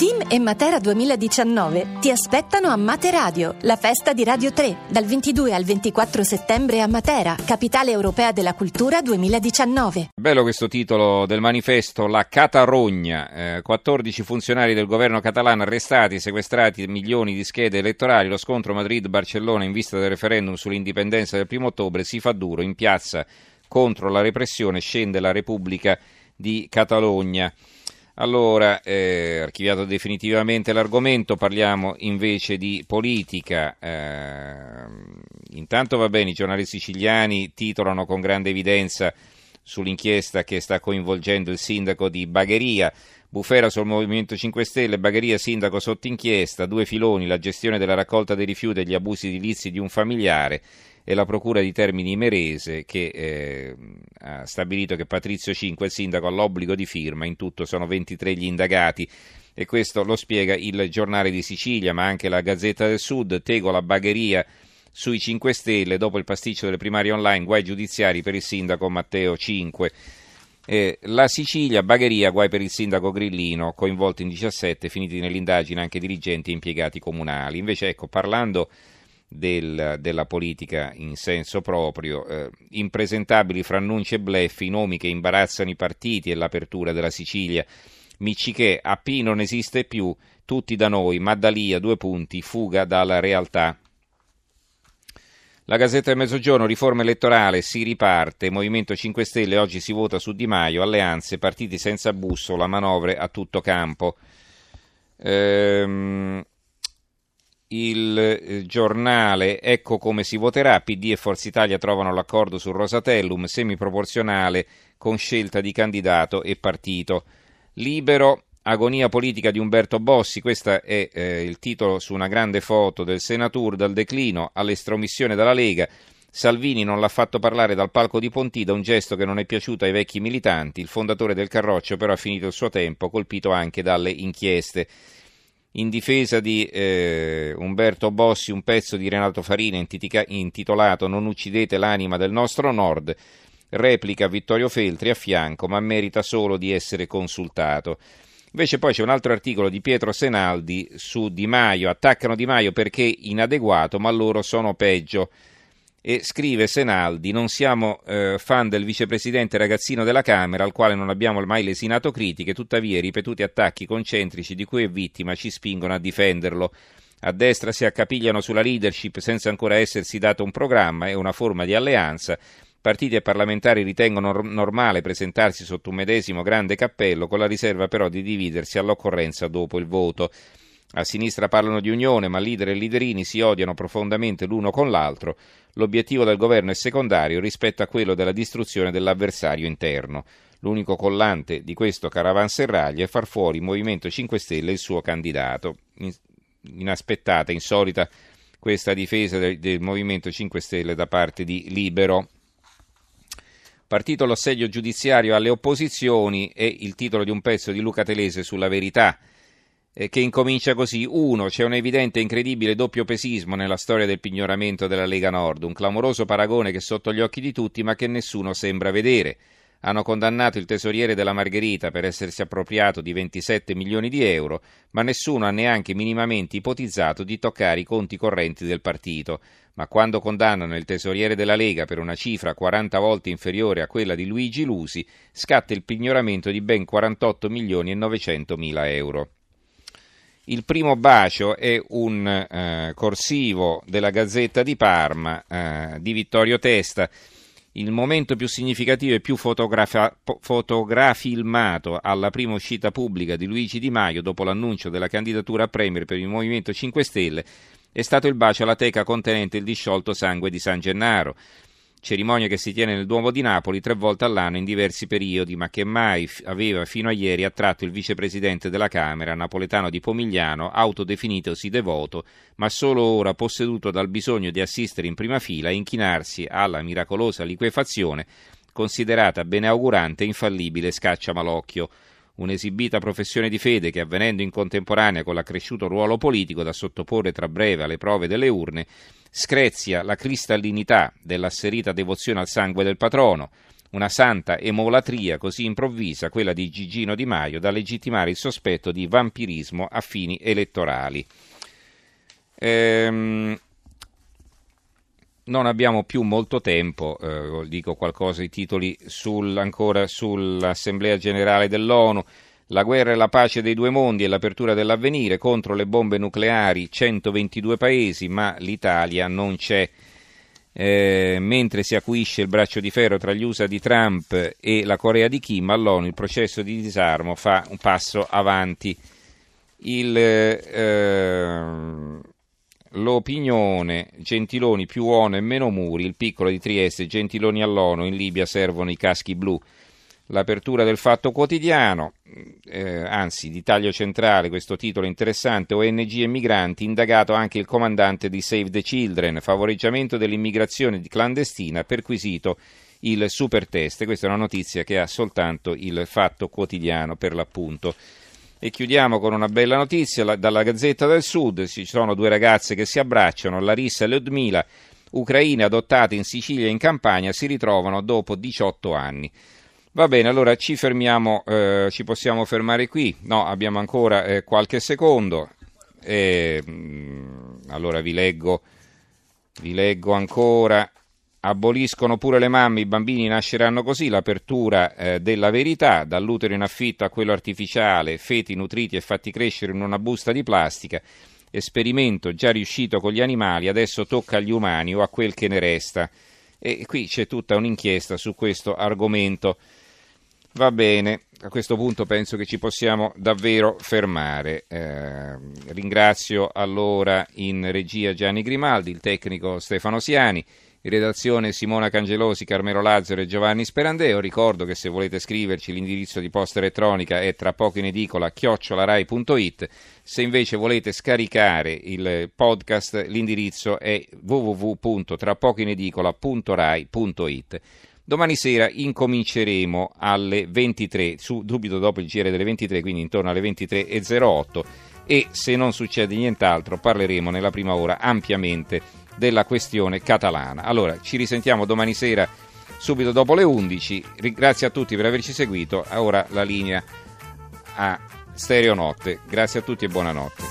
Team e Matera 2019 ti aspettano a Mate Radio, la festa di Radio 3, dal 22 al 24 settembre a Matera, capitale europea della cultura 2019. Bello questo titolo del manifesto, la Catarogna. Eh, 14 funzionari del governo catalano arrestati, sequestrati milioni di schede elettorali. Lo scontro Madrid-Barcellona in vista del referendum sull'indipendenza del primo ottobre si fa duro. In piazza contro la repressione scende la Repubblica di Catalogna. Allora, eh, archiviato definitivamente l'argomento, parliamo invece di politica. Eh, intanto va bene, i giornali siciliani titolano con grande evidenza sull'inchiesta che sta coinvolgendo il sindaco di Bagheria. Bufera sul Movimento 5 Stelle, Bagheria sindaco sotto inchiesta, due filoni, la gestione della raccolta dei rifiuti e gli abusi edilizi di un familiare e la Procura di Termini Merese che eh, ha stabilito che Patrizio Cinque, il sindaco, ha l'obbligo di firma, in tutto sono 23 gli indagati e questo lo spiega il giornale di Sicilia ma anche la Gazzetta del Sud, Tegola Bagheria sui 5 Stelle dopo il pasticcio delle primarie online, guai giudiziari per il sindaco Matteo Cinque. Eh, la Sicilia, Bagheria, guai per il sindaco Grillino, coinvolti in 17, finiti nell'indagine anche dirigenti e impiegati comunali. Invece, ecco, parlando del, della politica in senso proprio, eh, impresentabili fra annunci e bleffi, i nomi che imbarazzano i partiti e l'apertura della Sicilia. Miccichè, AP non esiste più, tutti da noi, Maddalia, due punti, fuga dalla realtà. La Gazzetta del Mezzogiorno, riforma elettorale, si riparte, Movimento 5 Stelle, oggi si vota su Di Maio, alleanze, partiti senza bussola, manovre a tutto campo. Ehm, il eh, giornale Ecco come si voterà, PD e Forza Italia trovano l'accordo sul Rosatellum, semiproporzionale con scelta di candidato e partito. Libero, agonia politica di Umberto Bossi, questo è eh, il titolo su una grande foto del Senatur, dal declino all'estromissione dalla Lega. Salvini non l'ha fatto parlare dal palco di Pontida, un gesto che non è piaciuto ai vecchi militanti. Il fondatore del Carroccio però ha finito il suo tempo, colpito anche dalle inchieste in difesa di eh, Umberto Bossi un pezzo di Renato Farina intitolato Non uccidete l'anima del nostro Nord, replica Vittorio Feltri a fianco, ma merita solo di essere consultato. Invece poi c'è un altro articolo di Pietro Senaldi su Di Maio, attaccano Di Maio perché inadeguato, ma loro sono peggio. E scrive Senaldi: Non siamo eh, fan del vicepresidente ragazzino della Camera, al quale non abbiamo mai lesinato critiche, tuttavia i ripetuti attacchi concentrici di cui è vittima ci spingono a difenderlo. A destra si accapigliano sulla leadership senza ancora essersi dato un programma e una forma di alleanza. Partiti e parlamentari ritengono normale presentarsi sotto un medesimo grande cappello, con la riserva però di dividersi all'occorrenza dopo il voto. A sinistra parlano di unione, ma leader e leaderini si odiano profondamente l'uno con l'altro. L'obiettivo del governo è secondario rispetto a quello della distruzione dell'avversario interno. L'unico collante di questo caravanserraglio è far fuori il Movimento 5 Stelle e il suo candidato. Inaspettata, insolita questa difesa del, del Movimento 5 Stelle da parte di Libero. Partito l'ossedio giudiziario alle opposizioni è il titolo di un pezzo di Luca Telese sulla verità eh, che incomincia così. Uno, c'è un evidente e incredibile doppio pesismo nella storia del pignoramento della Lega Nord, un clamoroso paragone che è sotto gli occhi di tutti ma che nessuno sembra vedere. Hanno condannato il tesoriere della Margherita per essersi appropriato di 27 milioni di euro, ma nessuno ha neanche minimamente ipotizzato di toccare i conti correnti del partito. Ma quando condannano il tesoriere della Lega per una cifra 40 volte inferiore a quella di Luigi Lusi, scatta il pignoramento di ben 48 milioni e 900 mila euro. Il primo bacio è un eh, corsivo della Gazzetta di Parma eh, di Vittorio Testa. Il momento più significativo e più fotografa- fotografilmato alla prima uscita pubblica di Luigi Di Maio dopo l'annuncio della candidatura a Premier per il Movimento 5 Stelle è stato il bacio alla teca contenente il disciolto sangue di San Gennaro cerimonia che si tiene nel Duomo di Napoli tre volte all'anno in diversi periodi, ma che mai aveva fino a ieri attratto il vicepresidente della Camera, napoletano di Pomigliano, autodefinitosi devoto, ma solo ora posseduto dal bisogno di assistere in prima fila e inchinarsi alla miracolosa liquefazione, considerata beneaugurante e infallibile scaccia malocchio un'esibita professione di fede che avvenendo in contemporanea con l'accresciuto ruolo politico da sottoporre tra breve alle prove delle urne, screzia la cristallinità dell'asserita devozione al sangue del patrono, una santa emolatria così improvvisa, quella di Gigino Di Maio, da legittimare il sospetto di vampirismo a fini elettorali. Ehm, non abbiamo più molto tempo, eh, dico qualcosa, i titoli sul, ancora sull'Assemblea Generale dell'ONU. La guerra e la pace dei due mondi e l'apertura dell'avvenire contro le bombe nucleari, 122 paesi, ma l'Italia non c'è. Eh, mentre si acuisce il braccio di ferro tra gli USA di Trump e la Corea di Kim, all'ONU il processo di disarmo fa un passo avanti. Il, eh, l'opinione Gentiloni più ONU e meno muri, il piccolo di Trieste, Gentiloni all'ONU, in Libia servono i caschi blu l'apertura del Fatto Quotidiano, eh, anzi di taglio centrale questo titolo interessante, ONG e migranti, indagato anche il comandante di Save the Children, favoreggiamento dell'immigrazione clandestina, perquisito il super test. Questa è una notizia che ha soltanto il Fatto Quotidiano per l'appunto. E chiudiamo con una bella notizia dalla Gazzetta del Sud, ci sono due ragazze che si abbracciano, Larissa e Ludmila, ucraine adottate in Sicilia e in Campania, si ritrovano dopo 18 anni. Va bene, allora ci fermiamo, eh, ci possiamo fermare qui. No, abbiamo ancora eh, qualche secondo. Eh, allora vi leggo, vi leggo ancora. Aboliscono pure le mamme, i bambini nasceranno così, l'apertura eh, della verità, dall'utero in affitto a quello artificiale, feti nutriti e fatti crescere in una busta di plastica, esperimento già riuscito con gli animali, adesso tocca agli umani o a quel che ne resta. E qui c'è tutta un'inchiesta su questo argomento. Va bene, a questo punto penso che ci possiamo davvero fermare. Eh, ringrazio allora in regia Gianni Grimaldi, il tecnico Stefano Siani, in redazione Simona Cangelosi, Carmelo Lazzaro e Giovanni Sperandeo. Ricordo che se volete scriverci l'indirizzo di posta elettronica è tra poco in edicola chiocciolarai.it. Se invece volete scaricare il podcast l'indirizzo è www.trapocoinedicola.rai.it. Domani sera incominceremo alle 23, su, subito dopo il giro delle 23, quindi intorno alle 23.08 e se non succede nient'altro parleremo nella prima ora ampiamente della questione catalana. Allora, ci risentiamo domani sera subito dopo le 11. Grazie a tutti per averci seguito. Ora la linea a Stereo Notte. Grazie a tutti e buonanotte.